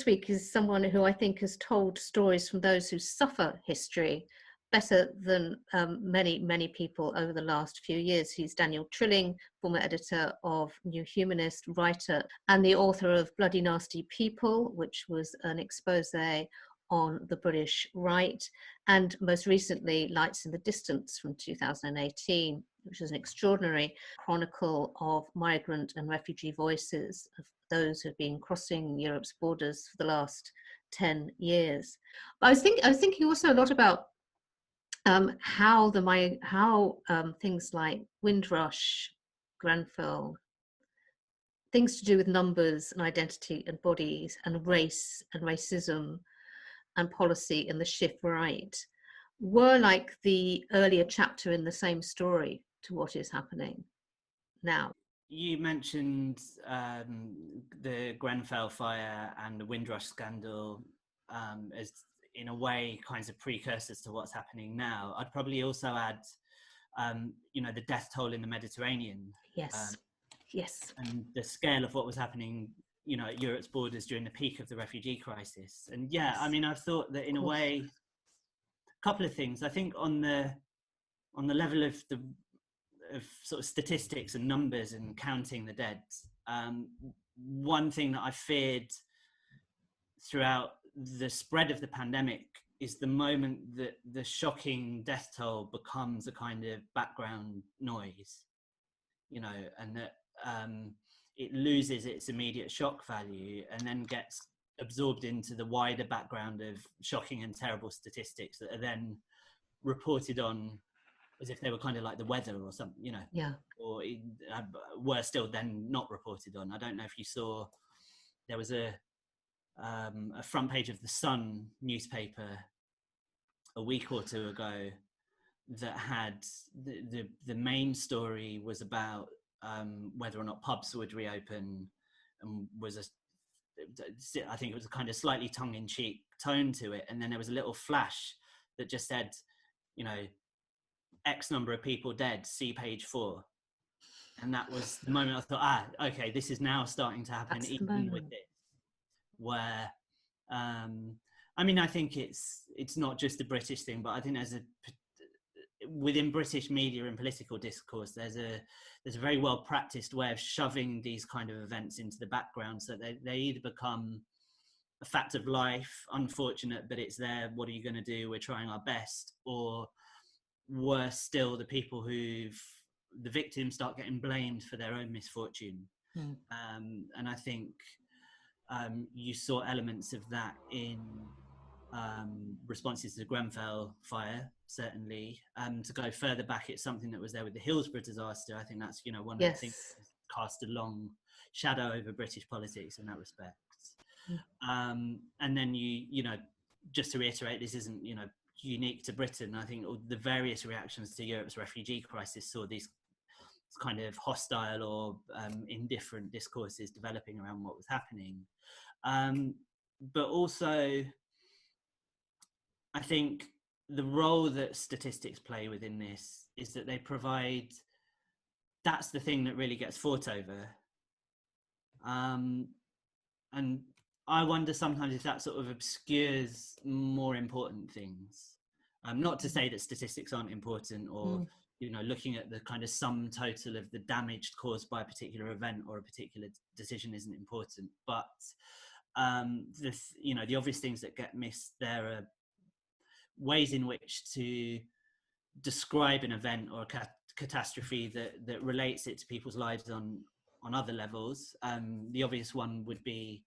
this week is someone who I think has told stories from those who suffer history better than um, many, many people over the last few years. He's Daniel Trilling, former editor of New Humanist, writer, and the author of Bloody Nasty People, which was an expose on the British right, and most recently, Lights in the Distance from 2018, which is an extraordinary chronicle of migrant and refugee voices of those who've been crossing Europe's borders for the last 10 years. I was, think, I was thinking also a lot about um, how the my how um, things like Windrush, Grenfell, things to do with numbers and identity and bodies and race and racism and policy and the shift right were like the earlier chapter in the same story to what is happening now. You mentioned um, the Grenfell fire and the Windrush scandal um, as, in a way, kinds of precursors to what's happening now. I'd probably also add, um, you know, the death toll in the Mediterranean. Yes. Um, yes. And the scale of what was happening, you know, at Europe's borders during the peak of the refugee crisis. And yeah, I mean, I've thought that in a way, a couple of things. I think on the on the level of the of sort of statistics and numbers and counting the dead, um, one thing that I feared throughout the spread of the pandemic is the moment that the shocking death toll becomes a kind of background noise, you know, and that um, it loses its immediate shock value and then gets absorbed into the wider background of shocking and terrible statistics that are then reported on as if they were kind of like the weather or something, you know. Yeah. Or uh, were still then not reported on. I don't know if you saw there was a um, a front page of the Sun newspaper a week or two ago that had the the, the main story was about um, whether or not pubs would reopen and was a I think it was a kind of slightly tongue in cheek tone to it. And then there was a little flash that just said, you know, X number of people dead, see page four. And that was the moment I thought, ah, okay, this is now starting to happen That's even with this. Where, um, I mean, I think it's it's not just a British thing, but I think there's a within British media and political discourse, there's a there's a very well practiced way of shoving these kind of events into the background, so they they either become a fact of life, unfortunate, but it's there. What are you going to do? We're trying our best, or worse still, the people who've the victims start getting blamed for their own misfortune. Mm. Um, and I think um, you saw elements of that in um, responses to the Grenfell fire, certainly. Um, to go further back, it's something that was there with the Hillsborough disaster. I think that's you know one yes. of the things that cast a long shadow over British politics in that respect. Mm. Um, and then you you know just to reiterate, this isn't you know unique to Britain. I think the various reactions to Europe's refugee crisis saw these kind of hostile or um, indifferent discourses developing around what was happening. Um, but also, I think the role that statistics play within this is that they provide that's the thing that really gets fought over. Um, and I wonder sometimes if that sort of obscures more important things. Um, not to say that statistics aren't important or mm. you know looking at the kind of sum total of the damage caused by a particular event or a particular decision isn't important, but um, the you know the obvious things that get missed there are ways in which to describe an event or a cat- catastrophe that that relates it to people's lives on on other levels. Um, the obvious one would be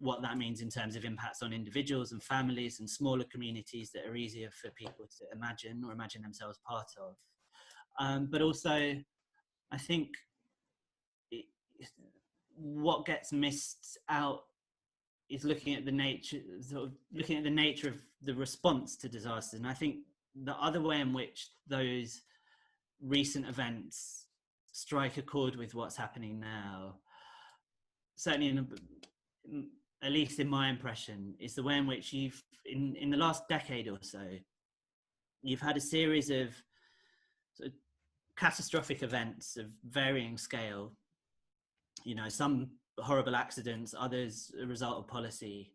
what that means in terms of impacts on individuals and families and smaller communities that are easier for people to imagine or imagine themselves part of. Um, but also, I think it, what gets missed out is looking at the nature, sort of looking at the nature of the response to disasters. And I think the other way in which those recent events strike a chord with what's happening now, certainly in a, at least in my impression, is the way in which you've, in, in the last decade or so, you've had a series of, sort of catastrophic events of varying scale. You know, some horrible accidents, others a result of policy,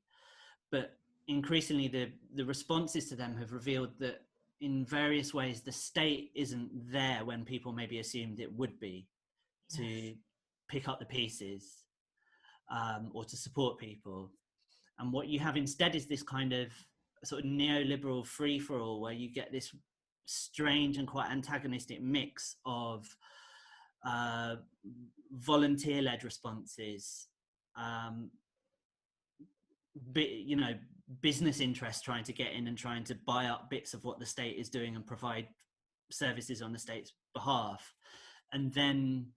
but increasingly the the responses to them have revealed that in various ways the state isn't there when people maybe assumed it would be to pick up the pieces um, or to support people. And what you have instead is this kind of sort of neoliberal free for all where you get this strange and quite antagonistic mix of uh, volunteer led responses um, you know business interests trying to get in and trying to buy up bits of what the state is doing and provide services on the state's behalf. And then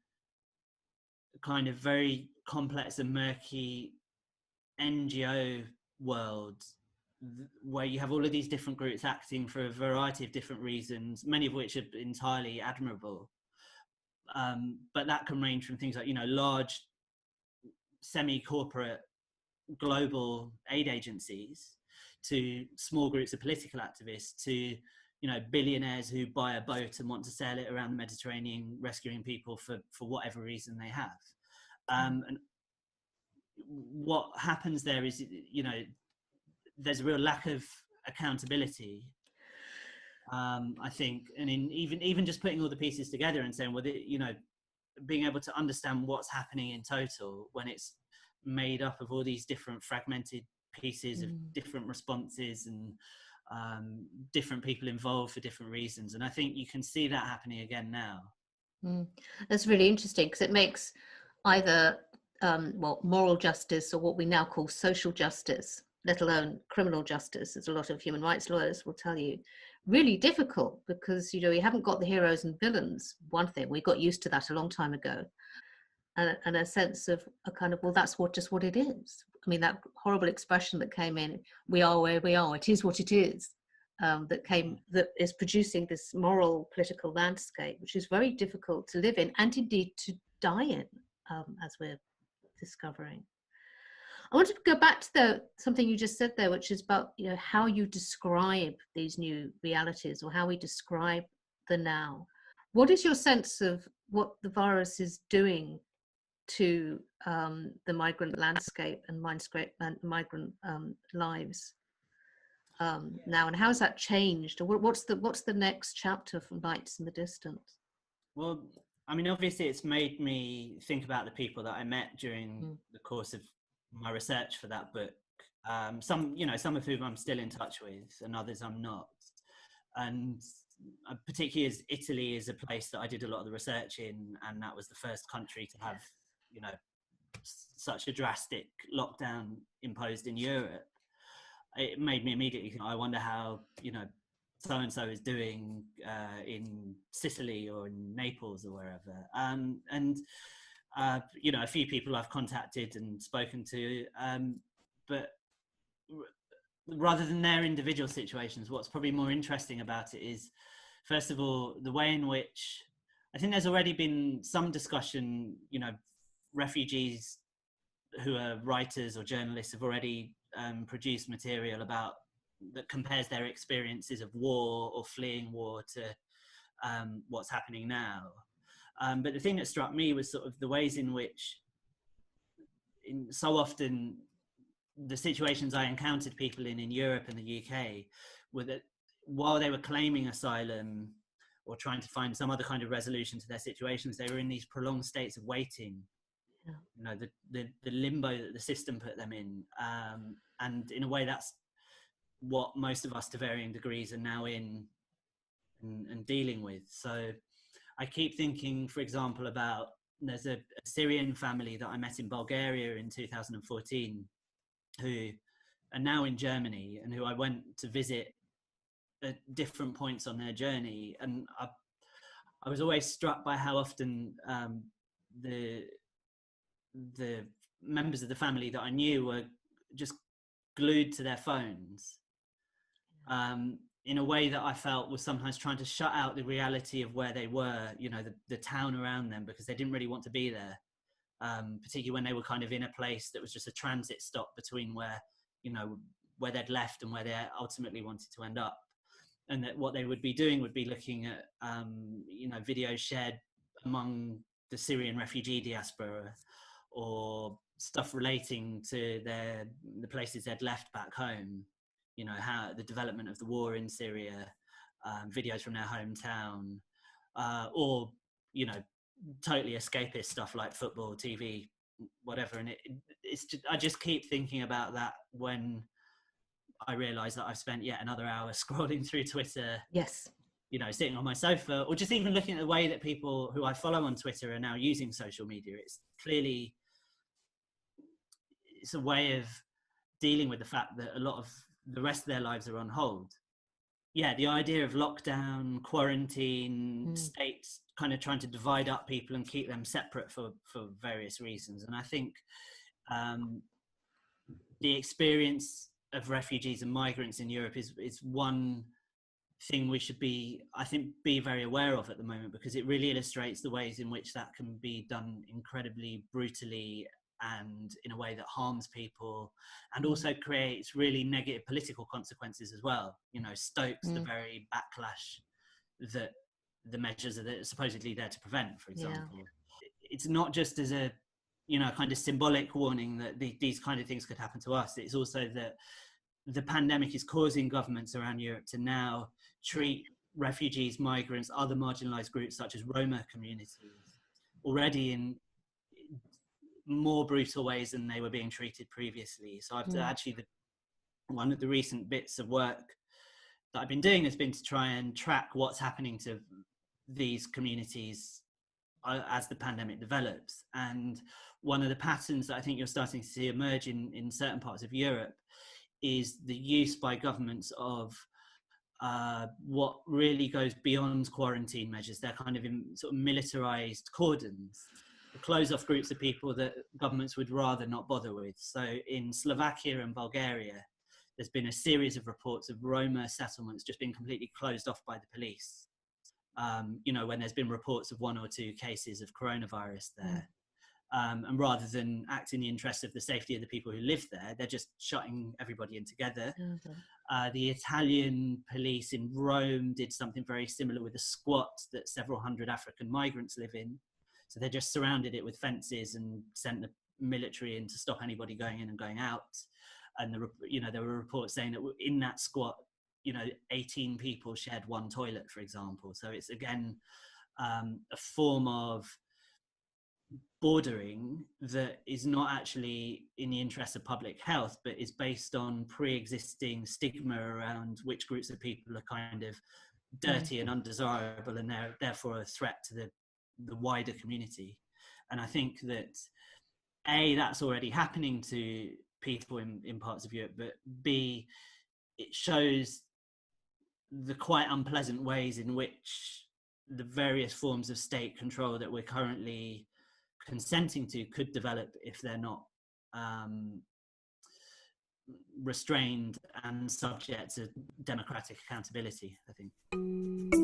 kind of very complex and murky ngo world where you have all of these different groups acting for a variety of different reasons many of which are entirely admirable. Um, but that can range from things like you know large semi-corporate global aid agencies to small groups of political activists to you know billionaires who buy a boat and want to sail it around the mediterranean rescuing people for for whatever reason they have. Um, and what happens there is you know there's a real lack of accountability. Um, i think and in even even just putting all the pieces together and saying well the, you know being able to understand what's happening in total when it's made up of all these different fragmented pieces mm. of different responses and um, different people involved for different reasons. And I think you can see that happening again now. Mm. That's really interesting because it makes either um, well moral justice or what we now call social justice, let alone criminal justice, as a lot of human rights lawyers will tell you, really difficult because you know we haven't got the heroes and villains. One thing we got used to that a long time ago, and, and a sense of a kind of well that's what just what it is i mean that horrible expression that came in we are where we are it is what it is um, that came that is producing this moral political landscape which is very difficult to live in and indeed to die in um, as we're discovering I want to go back to the something you just said there, which is about you know how you describe these new realities or how we describe the now. What is your sense of what the virus is doing to um, the migrant landscape and migrant um, lives um, now, and how has that changed? Or what's the what's the next chapter from Lights in the Distance? Well, I mean, obviously, it's made me think about the people that I met during mm. the course of my research for that book. Um, some, you know, some of whom I'm still in touch with, and others I'm not. And uh, particularly as Italy is a place that I did a lot of the research in, and that was the first country to have you know such a drastic lockdown imposed in Europe, it made me immediately think, I wonder how you know so and so is doing uh, in Sicily or in Naples or wherever. Um, and uh, you know, a few people I've contacted and spoken to, um, but rather than their individual situations, what's probably more interesting about it is, first of all, the way in which I think there's already been some discussion, you know, refugees who are writers or journalists have already um, produced material about that compares their experiences of war or fleeing war to um, what's happening now. Um, but the thing that struck me was sort of the ways in which, in, so often, the situations I encountered people in in Europe and the UK were that while they were claiming asylum or trying to find some other kind of resolution to their situations, they were in these prolonged states of waiting you know the, the, the limbo that the system put them in. Um, and in a way that's what most of us to varying degrees are now in and, and dealing with. So i keep thinking for example about there's a, a, syrian family that i met in bulgaria in 2014 who are now in germany and who i went to visit at different points on their journey. And i, I was always struck by how often um, the the members of the family that I knew were just glued to their phones um, in a way that I felt was sometimes trying to shut out the reality of where they were, you know, the, the town around them because they didn't really want to be there, um, particularly when they were kind of in a place that was just a transit stop between where, you know, where they'd left and where they ultimately wanted to end up. And that what they would be doing would be looking at, um, you know, videos shared among the Syrian refugee diaspora or stuff relating to their the places they'd left back home. You know how the development of the war in Syria, um, videos from their hometown, uh, or you know totally escapist stuff like football, TV, whatever. And it, it's just, I just keep thinking about that when I realise that I've spent yet another hour scrolling through Twitter. Yes. You know, sitting on my sofa, or just even looking at the way that people who I follow on Twitter are now using social media. It's clearly it's a way of dealing with the fact that a lot of the rest of their lives are on hold. Yeah, the idea of lockdown, quarantine, mm. states kind of trying to divide up people and keep them separate for for various reasons. And I think um, the experience of refugees and migrants in Europe is is one thing we should be i think be very aware of at the moment because it really illustrates the ways in which that can be done incredibly brutally and in a way that harms people and mm. also creates really negative political consequences as well you know stokes mm. the very backlash that the measures that are supposedly there to prevent, for example. Yeah. It's not just as a you know kind of symbolic warning that the, these kind of things could happen to us. It's also that the pandemic is causing governments around Europe to now treat refugees, migrants, other marginalized groups such as Roma communities already in more brutal ways than they were being treated previously. So I've mm. actually the, one of the recent bits of work that I've been doing has been to try and track what's happening to these communities uh, as the pandemic develops. And one of the patterns that I think you're starting to see emerge in, in certain parts of Europe is the use by governments of uh, what really goes beyond quarantine measures. They're kind of in sort of militarized cordons close off groups of people that governments would rather not bother with. So in Slovakia and Bulgaria, there's been a series of reports of Roma settlements just being completely closed off by the police um, you know, when there's been reports of one or two cases of coronavirus mm. there. Um, and rather than act in the interest of the safety of the people who live there, they're just shutting everybody in together. Mm-hmm. Uh, the Italian police in Rome did something very similar with a squat that several hundred African migrants live in. So they just surrounded it with fences and sent the military in to stop anybody going in and going out. And the, you know there were reports saying that in that squat you know 18 people shared one toilet for example so it's again um, a form of bordering that is not actually in the interest of public health but is based on pre-existing stigma around which groups of people are kind of dirty and undesirable and they're therefore a threat to the the wider community and i think that a that's already happening to people in, in parts of europe but b it shows the quite unpleasant ways in which the various forms of state control that we're currently consenting to could develop if they're not um, restrained and subject to democratic accountability, I think.